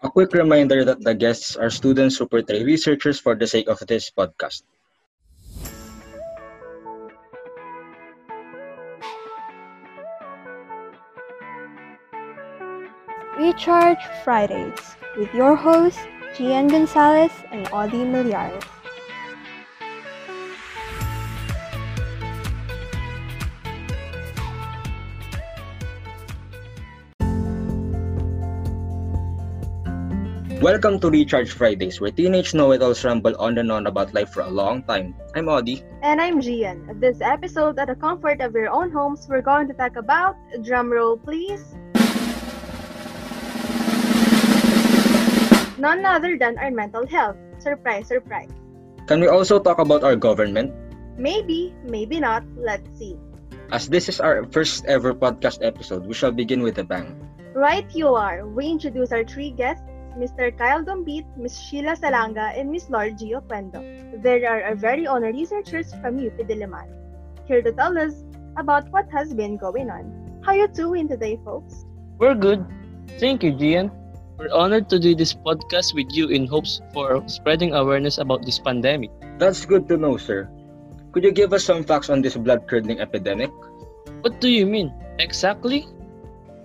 A quick reminder that the guests are students who portray researchers for the sake of this podcast. Recharge Fridays with your hosts, Gian Gonzalez and Audie Miliares. Welcome to Recharge Fridays, where teenage know-it-alls ramble on and on about life for a long time. I'm Audie. And I'm Gian. This episode, at the comfort of your own homes, we're going to talk about, drumroll please, none other than our mental health. Surprise, surprise. Can we also talk about our government? Maybe, maybe not. Let's see. As this is our first ever podcast episode, we shall begin with a bang. Right you are. We introduce our three guests, Mr. Kyle Dombit, Ms. Sheila Salanga, and Ms. Lord Gio Cuendo. They are our very own researchers from UP Diliman, here to tell us about what has been going on. How are you doing today, folks? We're good. Thank you, Gian. We're honored to do this podcast with you in hopes for spreading awareness about this pandemic. That's good to know, sir. Could you give us some facts on this blood-curdling epidemic? What do you mean? Exactly?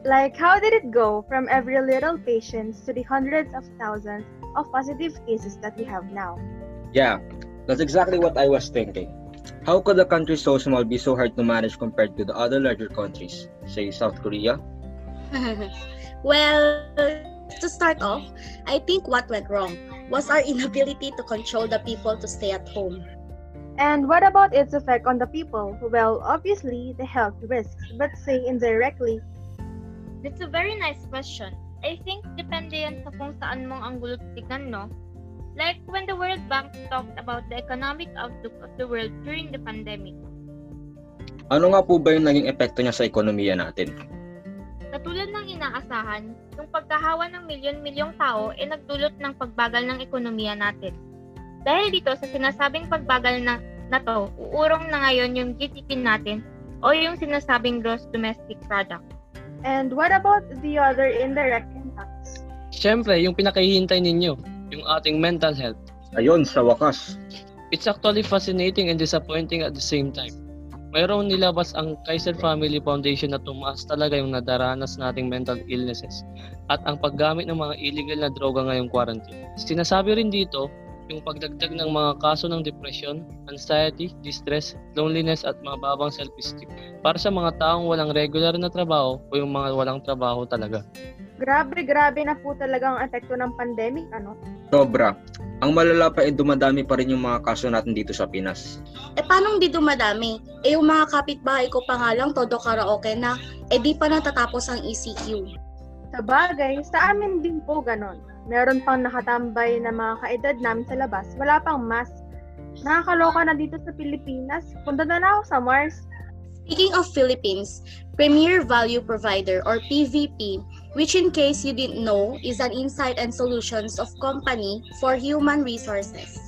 Like, how did it go from every little patients to the hundreds of thousands of positive cases that we have now? Yeah, that's exactly what I was thinking. How could a country so small be so hard to manage compared to the other larger countries, say South Korea? well, to start off, I think what went wrong was our inability to control the people to stay at home. And what about its effect on the people? Well, obviously, the health risks, but say indirectly. That's a very nice question. I think depende yan sa kung saan mong anggulo tignan, no? Like when the World Bank talked about the economic outlook of the world during the pandemic. Ano nga po ba yung naging epekto niya sa ekonomiya natin? Katulad ng inaasahan, yung pagkahawa ng milyon-milyong tao ay nagdulot ng pagbagal ng ekonomiya natin. Dahil dito sa sinasabing pagbagal na, na to, uurong na ngayon yung GDP natin o yung sinasabing gross domestic product. And what about the other indirect impacts? Siyempre, yung pinakahihintay ninyo, yung ating mental health. Ayun, sa wakas. It's actually fascinating and disappointing at the same time. Mayroong nilabas ang Kaiser Family Foundation na tumaas talaga yung nadaranas nating mental illnesses at ang paggamit ng mga illegal na droga ngayong quarantine. Sinasabi rin dito yung pagdagdag ng mga kaso ng depression, anxiety, distress, loneliness at mababang self-esteem para sa mga taong walang regular na trabaho o yung mga walang trabaho talaga. Grabe, grabe na po talaga ang epekto ng pandemic, ano? Sobra. Ang malala pa ay dumadami pa rin yung mga kaso natin dito sa Pinas. Eh paano di dumadami? Eh yung mga kapitbahay ko pa nga lang todo karaoke na, eh di pa natatapos ang ECQ. Sa bagay, sa amin din po ganon. Meron pang nakatambay na mga kaedad namin sa labas, wala pang mask. Nakakaloka na dito sa Pilipinas. Punta na ako sa Mars. Speaking of Philippines, Premier Value Provider or PVP, which in case you didn't know is an insight and solutions of company for human resources,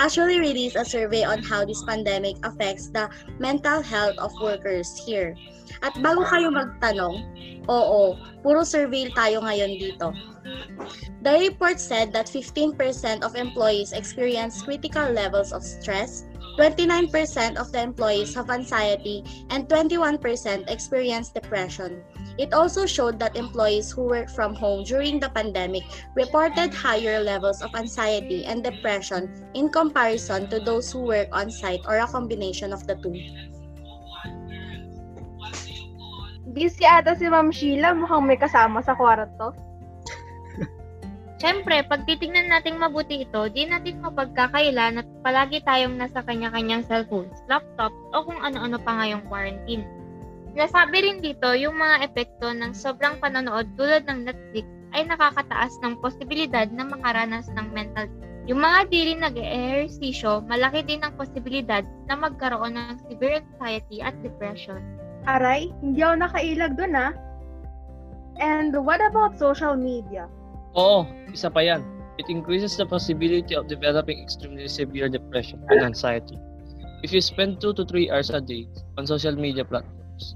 actually released a survey on how this pandemic affects the mental health of workers here. At bago kayo magtanong, oo, puro survey tayo ngayon dito. The report said that 15% of employees experience critical levels of stress, 29% of the employees have anxiety, and 21% experience depression. It also showed that employees who work from home during the pandemic reported higher levels of anxiety and depression in comparison to those who work on site or a combination of the two. Busy ata si Ma'am Sheila, mukhang may kasama sa kwarto. Siyempre, pag titingnan natin mabuti ito, di natin mapagkakailan at palagi tayong nasa kanya-kanyang cellphones, laptops, o kung ano-ano pa ngayong quarantine. Nasabi rin dito yung mga epekto ng sobrang panonood tulad ng Netflix ay nakakataas ng posibilidad na makaranas ng mental yung mga di rin nag-ehersisyo, malaki din ang posibilidad na magkaroon ng severe anxiety at depression. Aray, hindi ako nakailag dun ah. And what about social media? Oo, isa pa yan. It increases the possibility of developing extremely severe depression and anxiety. If you spend 2 to 3 hours a day on social media platforms,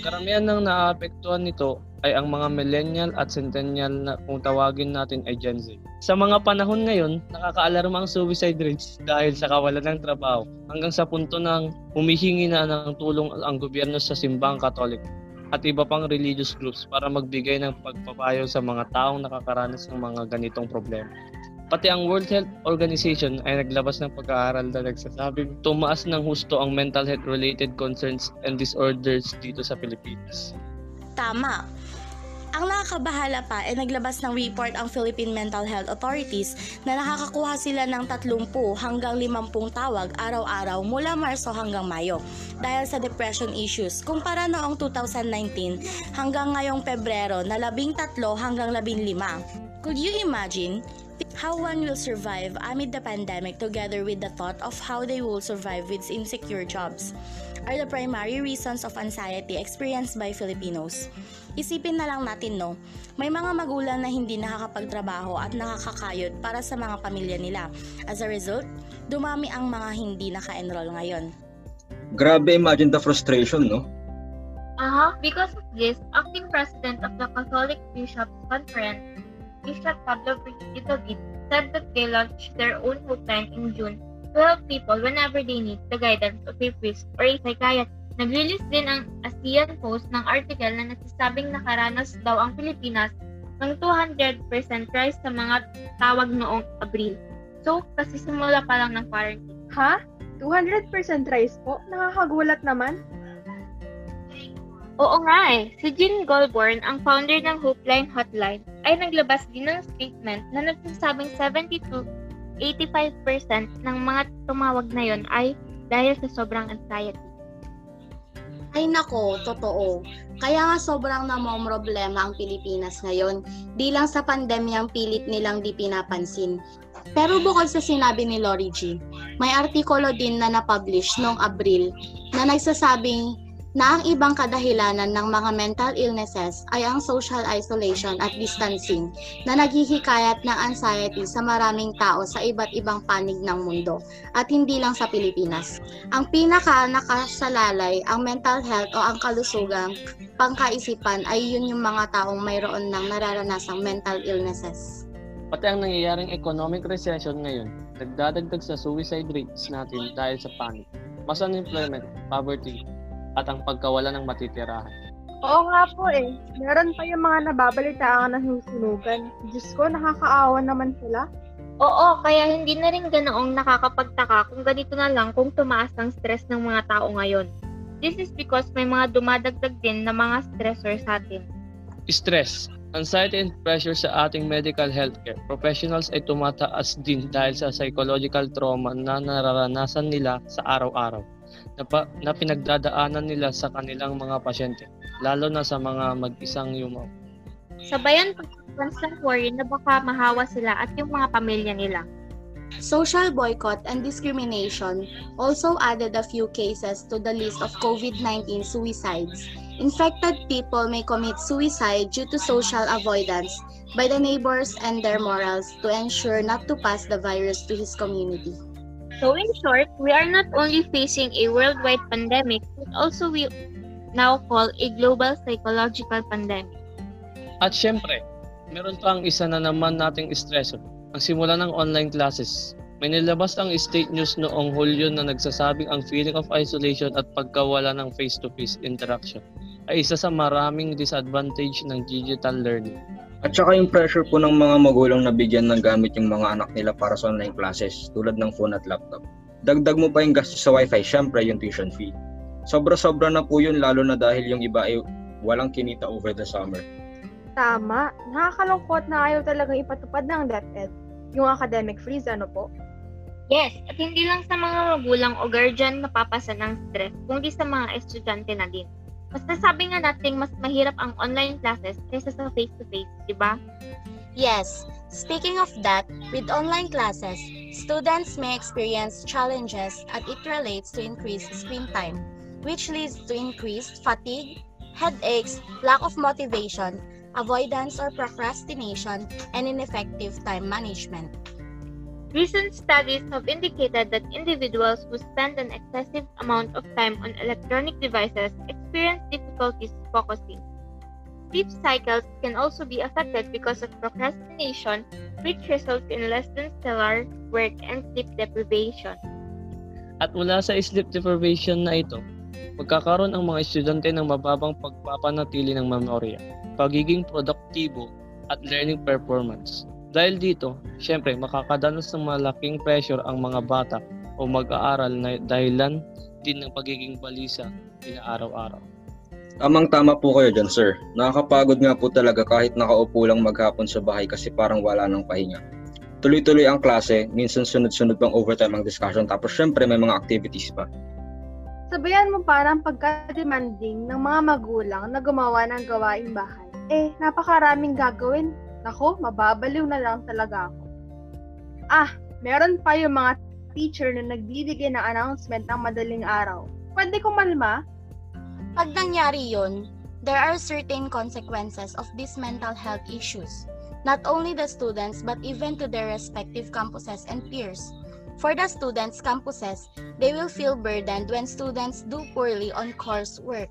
karamihan ng naapektuhan nito ay ang mga millennial at centennial na kung tawagin natin ay Gen Z. Sa mga panahon ngayon, nakakaalarma ang suicide rates dahil sa kawalan ng trabaho hanggang sa punto ng humihingi na ng tulong ang gobyerno sa simbang katolik at iba pang religious groups para magbigay ng pagpapayo sa mga taong nakakaranas ng mga ganitong problema. Pati ang World Health Organization ay naglabas ng pag-aaral na nagsasabing tumaas ng husto ang mental health related concerns and disorders dito sa Pilipinas. Tama. Ang nakakabahala pa ay naglabas ng report ang Philippine Mental Health Authorities na nakakakuha sila ng 30 hanggang 50 tawag araw-araw mula Marso hanggang Mayo dahil sa depression issues kumpara noong 2019 hanggang ngayong Pebrero na 13 hanggang 15. Could you imagine how one will survive amid the pandemic together with the thought of how they will survive with insecure jobs? Are the primary reasons of anxiety experienced by Filipinos. Isipin na lang natin no, may mga magulang na hindi nakakapagtrabaho at nakakakayod para sa mga pamilya nila. As a result, dumami ang mga hindi naka-enroll ngayon. Grabe, imagine the frustration, no? Aha, because of this, acting president of the Catholic Bishops Conference, Bishop Pablo Brigito said that they launched their own hotline in June to help people whenever they need the guidance of a priest or a psychiatrist. Nag-release din ang ASEAN Post ng article na nagsasabing nakaranas daw ang Pilipinas ng 200% rise sa mga tawag noong Abril. So, kasi simula pa lang ng quarantine. Ha? 200% rise po? Nakakagulat naman. Oo nga eh. Si Jean Goldborn, ang founder ng Hopeline Hotline, ay naglabas din ng statement na nagsasabing 72 85% ng mga tumawag na yon ay dahil sa sobrang anxiety. Ay nako, totoo. Kaya nga sobrang problema ang Pilipinas ngayon. Di lang sa pandemyang pilit nilang di pinapansin. Pero bukod sa sinabi ni Lori G, may artikulo din na na-publish noong Abril na nagsasabing na ang ibang kadahilanan ng mga mental illnesses ay ang social isolation at distancing na naghihikayat ng anxiety sa maraming tao sa iba't ibang panig ng mundo at hindi lang sa Pilipinas. Ang pinaka nakasalalay ang mental health o ang kalusugang pangkaisipan ay yun yung mga taong mayroon ng nararanasang mental illnesses. Pati ang nangyayaring economic recession ngayon, nagdadagdag sa suicide rates natin dahil sa panic, mas unemployment, poverty, at ang pagkawala ng matitirahan. Oo nga po eh. Meron pa yung mga nababalitaan na susunugan. Diyos ko, nakakaawa naman sila. Oo, kaya hindi na rin ganoong nakakapagtaka kung ganito na lang kung tumaas ang stress ng mga tao ngayon. This is because may mga dumadagdag din na mga stressor sa atin. Stress, anxiety and pressure sa ating medical healthcare professionals ay tumataas din dahil sa psychological trauma na nararanasan nila sa araw-araw na, pa, na pinagdadaanan nila sa kanilang mga pasyente, lalo na sa mga mag-isang yumaw. Sabayan constant worry na baka mahawa sila at yung mga pamilya nila. Social boycott and discrimination also added a few cases to the list of COVID-19 suicides. Infected people may commit suicide due to social avoidance by the neighbors and their morals to ensure not to pass the virus to his community. So in short, we are not only facing a worldwide pandemic, but also we now call a global psychological pandemic. At syempre, meron pa ang isa na naman nating stressor, ang simula ng online classes. May nilabas ang state news noong Hulyo na nagsasabing ang feeling of isolation at pagkawala ng face-to-face interaction ay isa sa maraming disadvantage ng digital learning. At saka yung pressure po ng mga magulang na bigyan ng gamit yung mga anak nila para sa online classes tulad ng phone at laptop. Dagdag mo pa yung gastos sa wifi, syempre yung tuition fee. Sobra-sobra na po yun lalo na dahil yung iba ay walang kinita over the summer. Tama. Nakakalungkot na ayaw talagang ipatupad ng DepEd. Yung academic freeze, ano po? Yes, at hindi lang sa mga magulang o guardian napapasa ng stress, kundi sa mga estudyante na din. Mas nasabi nga natin mas mahirap ang online classes kaysa sa face-to-face, di ba? Yes. Speaking of that, with online classes, students may experience challenges and it relates to increased screen time, which leads to increased fatigue, headaches, lack of motivation, avoidance or procrastination, and ineffective time management. Recent studies have indicated that individuals who spend an excessive amount of time on electronic devices experience difficulties focusing. Sleep cycles can also be affected because of procrastination, which results in less than stellar work and sleep deprivation. At mula sa sleep deprivation na ito, magkakaroon ang mga estudyante ng mababang pagpapanatili ng memorya, pagiging produktibo, at learning performance. Dahil dito, syempre makakadanas ng malaking pressure ang mga bata o mag-aaral na dahilan din ng pagiging balisa nila araw-araw. Tamang-tama po kayo dyan, sir. Nakakapagod nga po talaga kahit nakaupo lang maghapon sa bahay kasi parang wala nang pahinga. Tuloy-tuloy ang klase, minsan sunod-sunod pang overtime ang discussion, tapos syempre may mga activities pa. Sabayan mo pa ng pagka-demanding ng mga magulang na gumawa ng gawaing bahay. Eh, napakaraming gagawin. Nako, mababaliw na lang talaga ako. Ah, meron pa yung mga teacher na nagbibigay ng announcement ng madaling araw. Pwede kumalma? Pag nangyari yun, there are certain consequences of these mental health issues, not only the students but even to their respective campuses and peers. For the students' campuses, they will feel burdened when students do poorly on coursework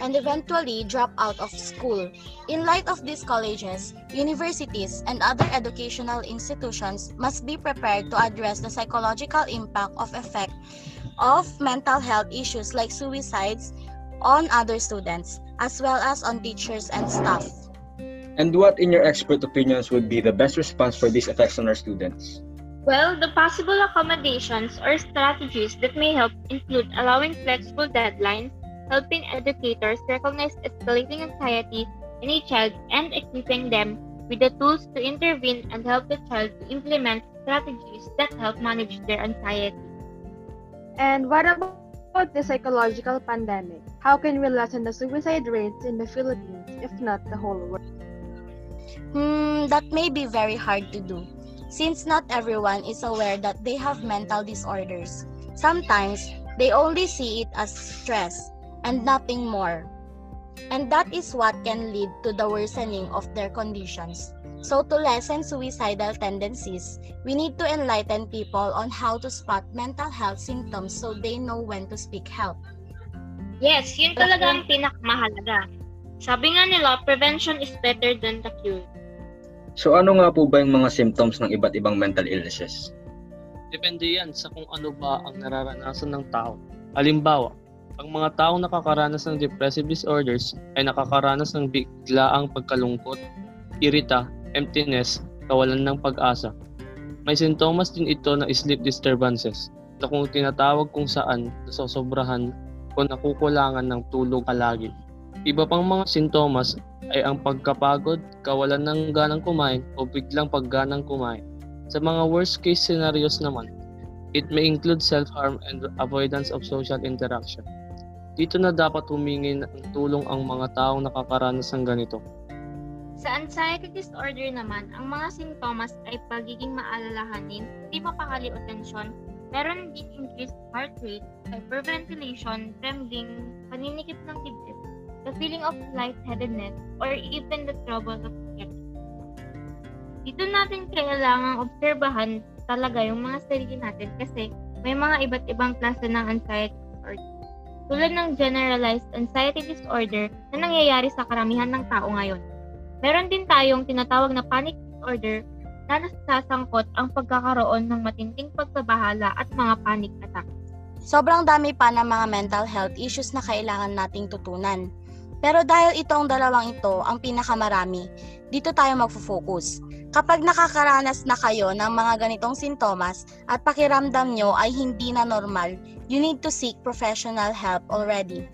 and eventually drop out of school. In light of these colleges, universities, and other educational institutions must be prepared to address the psychological impact of effect of mental health issues like suicides, on other students, as well as on teachers and staff. And what, in your expert opinions, would be the best response for these effects on our students? Well, the possible accommodations or strategies that may help include allowing flexible deadlines, helping educators recognize escalating anxiety in a child, and equipping them with the tools to intervene and help the child to implement strategies that help manage their anxiety. And what about the psychological pandemic? How can we lessen the suicide rates in the Philippines, if not the whole world? Hmm, that may be very hard to do, since not everyone is aware that they have mental disorders. Sometimes, they only see it as stress and nothing more. And that is what can lead to the worsening of their conditions. So, to lessen suicidal tendencies, we need to enlighten people on how to spot mental health symptoms so they know when to seek help. Yes, yun talaga ang pinakamahalaga. Sabi nga nila, prevention is better than the cure. So ano nga po ba yung mga symptoms ng iba't ibang mental illnesses? Depende yan sa kung ano ba ang nararanasan ng tao. Halimbawa, ang mga taong nakakaranas ng depressive disorders ay nakakaranas ng biglaang pagkalungkot, irita, emptiness, kawalan ng pag-asa. May sintomas din ito na sleep disturbances na kung tinatawag kung saan nasosobrahan o nakukulangan ng tulog palagi. Iba pang mga sintomas ay ang pagkapagod, kawalan ng ganang kumain o biglang pagganang kumain. Sa mga worst case scenarios naman, it may include self-harm and avoidance of social interaction. Dito na dapat humingi ng tulong ang mga taong nakakaranas ng ganito. Sa anxiety disorder naman, ang mga sintomas ay pagiging maalalahanin, di mapakali o tensyon, meron din increased heart rate, hyperventilation, trembling, paninikip ng dibdib, the feeling of lightheadedness, or even the trouble of breathing. Dito natin kailangang obserbahan talaga yung mga sarili natin kasi may mga iba't ibang klase ng anxiety. Tulad ng generalized anxiety disorder na nangyayari sa karamihan ng tao ngayon. Meron din tayong tinatawag na panic disorder na nasasangkot ang pagkakaroon ng matinding pagkabahala at mga panic attack. Sobrang dami pa ng mga mental health issues na kailangan nating tutunan. Pero dahil itong dalawang ito ang pinakamarami, dito tayo magfo-focus. Kapag nakakaranas na kayo ng mga ganitong sintomas at pakiramdam nyo ay hindi na normal, you need to seek professional help already.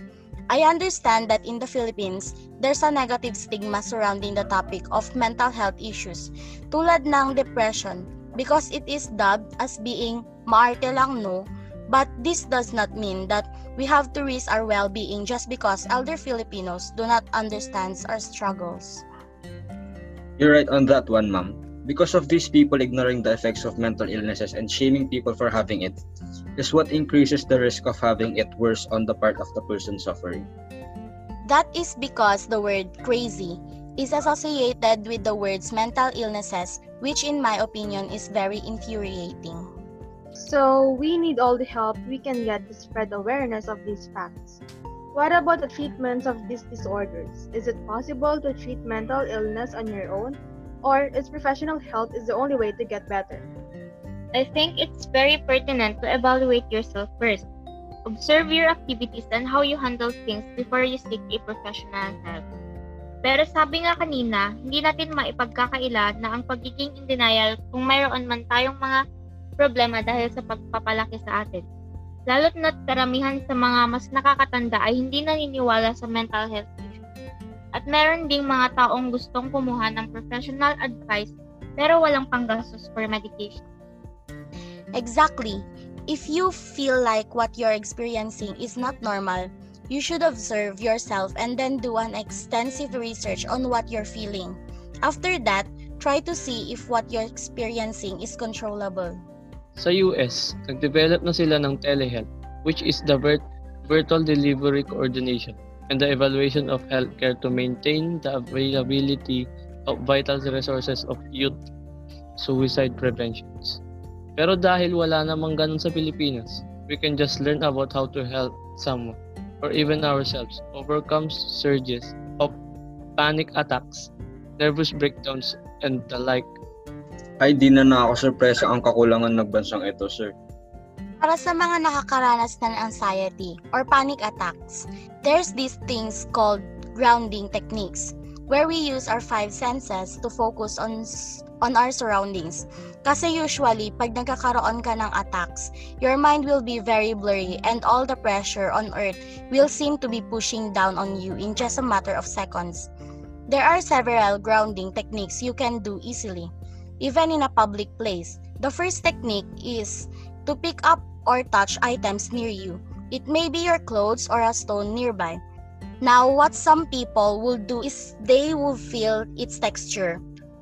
I understand that in the Philippines, there's a negative stigma surrounding the topic of mental health issues, tulad ng depression, because it is dubbed as being maarte lang no, but this does not mean that we have to risk our well-being just because elder Filipinos do not understand our struggles. You're right on that one, ma'am. Because of these people ignoring the effects of mental illnesses and shaming people for having it is what increases the risk of having it worse on the part of the person suffering. That is because the word crazy is associated with the words mental illnesses, which in my opinion is very infuriating. So, we need all the help we can get to spread awareness of these facts. What about the treatments of these disorders? Is it possible to treat mental illness on your own? Or is professional help is the only way to get better? I think it's very pertinent to evaluate yourself first. Observe your activities and how you handle things before you seek a professional help. Pero sabi nga kanina, hindi natin maipagkakaila na ang pagiging in denial kung mayroon man tayong mga problema dahil sa pagpapalaki sa atin. Lalo't na't karamihan sa mga mas nakakatanda ay hindi naniniwala sa mental health. At meron ding mga taong gustong kumuha ng professional advice pero walang panggastos for medication. Exactly. If you feel like what you're experiencing is not normal, you should observe yourself and then do an extensive research on what you're feeling. After that, try to see if what you're experiencing is controllable. Sa US, nag-develop na sila ng telehealth, which is the virt- virtual delivery coordination and the evaluation of healthcare to maintain the availability of vital resources of youth suicide preventions. Pero dahil wala namang ganun sa Pilipinas, we can just learn about how to help someone or even ourselves overcome surges of panic attacks, nervous breakdowns, and the like. Ay di na nakakasurpresa ang kakulangan ng bansang ito, sir. Para sa mga nakakaranas ng anxiety or panic attacks, there's these things called grounding techniques where we use our five senses to focus on on our surroundings. Kasi usually, pag nagkakaroon ka ng attacks, your mind will be very blurry and all the pressure on earth will seem to be pushing down on you in just a matter of seconds. There are several grounding techniques you can do easily, even in a public place. The first technique is to pick up or touch items near you. It may be your clothes or a stone nearby. Now, what some people will do is they will feel its texture.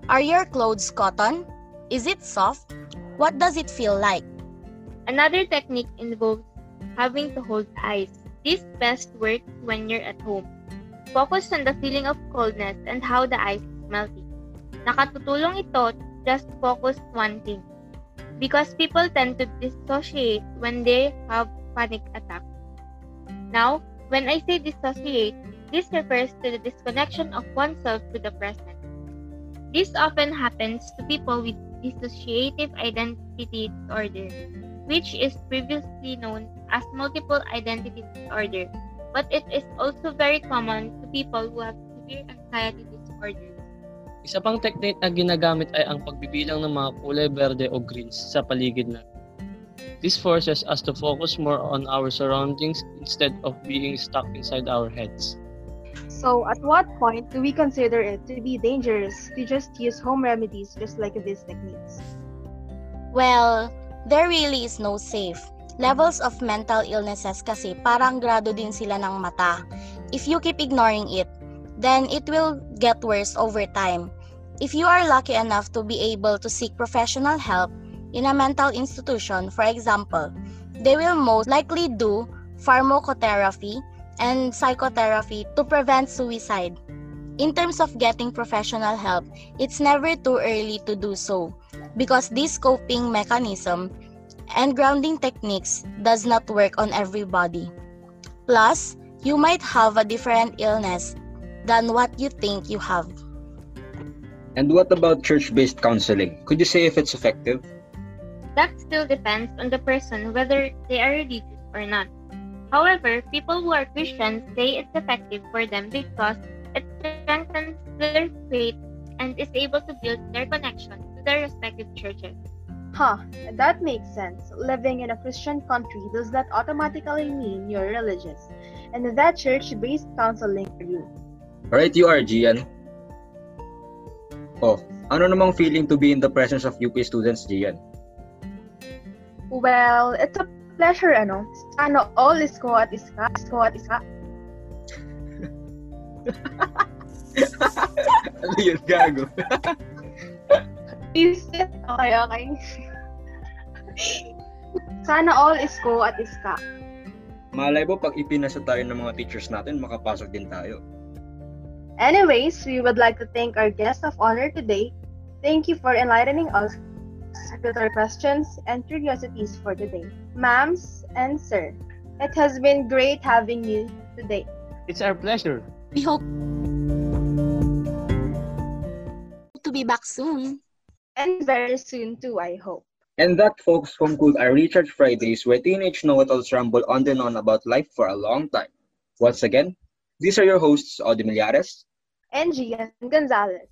Are your clothes cotton? Is it soft? What does it feel like? Another technique involves having to hold ice. This best works when you're at home. Focus on the feeling of coldness and how the ice is melting. Nakatutulong ito just focus one thing. Because people tend to dissociate when they have panic attacks. Now, when I say dissociate, this refers to the disconnection of oneself to the present. This often happens to people with dissociative identity disorder, which is previously known as multiple identity disorder, but it is also very common to people who have severe anxiety disorder. Isa pang technique na ginagamit ay ang pagbibilang ng mga kulay berde o greens sa paligid natin. This forces us to focus more on our surroundings instead of being stuck inside our heads. So, at what point do we consider it to be dangerous to just use home remedies just like these techniques? Well, there really is no safe. Levels of mental illnesses kasi parang grado din sila ng mata. If you keep ignoring it, then it will get worse over time. If you are lucky enough to be able to seek professional help in a mental institution, for example, they will most likely do pharmacotherapy and psychotherapy to prevent suicide. In terms of getting professional help, it's never too early to do so because this coping mechanism and grounding techniques does not work on everybody. Plus, you might have a different illness than what you think you have. And what about church-based counseling? Could you say if it's effective? That still depends on the person whether they are religious or not. However, people who are Christians say it's effective for them because it strengthens their faith and is able to build their connection to their respective churches. Huh, that makes sense. Living in a Christian country does not automatically mean you're religious, and that church based counseling for you. Right you are, Gian. Oh, ano namang feeling to be in the presence of UP students, Gian? Well, it's a pleasure, ano. Sana all is ko at iska, isko at iska. ano yun, gago? Is it? Okay, okay. Sana all is ko at iska. Malay mo, pag ipinasa tayo ng mga teachers natin, makapasok din tayo. Anyways, we would like to thank our guest of honor today. Thank you for enlightening us with our questions and curiosities for today. Ma'ams and sir, it has been great having you today. It's our pleasure. We hope to be back soon. And very soon too, I hope. And that, folks, conclude our Recharge Fridays where teenage know-it-alls ramble on and on about life for a long time. Once again, these are your hosts, Audie Millares. And Gian Gonzalez.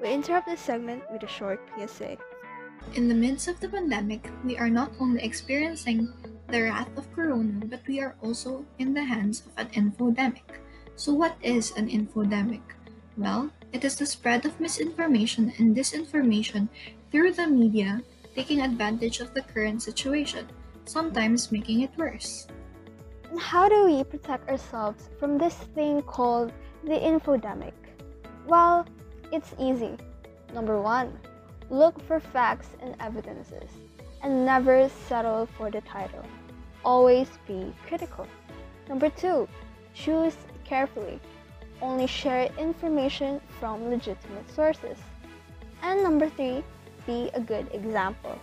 We interrupt this segment with a short PSA. In the midst of the pandemic, we are not only experiencing the wrath of Corona, but we are also in the hands of an infodemic. So, what is an infodemic? Well, it is the spread of misinformation and disinformation through the media, taking advantage of the current situation, sometimes making it worse. And how do we protect ourselves from this thing called the infodemic? Well, it's easy. Number one, look for facts and evidences and never settle for the title. Always be critical. Number two, choose carefully. Only share information from legitimate sources. And number three, be a good example.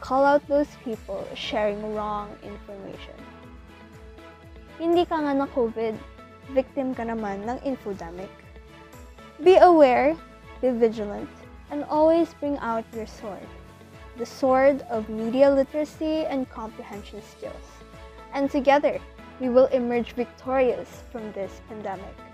Call out those people sharing wrong information. Hindi ka nga na COVID, victim ka naman ng infodemic. Be aware, be vigilant, and always bring out your sword. The sword of media literacy and comprehension skills. And together, we will emerge victorious from this pandemic.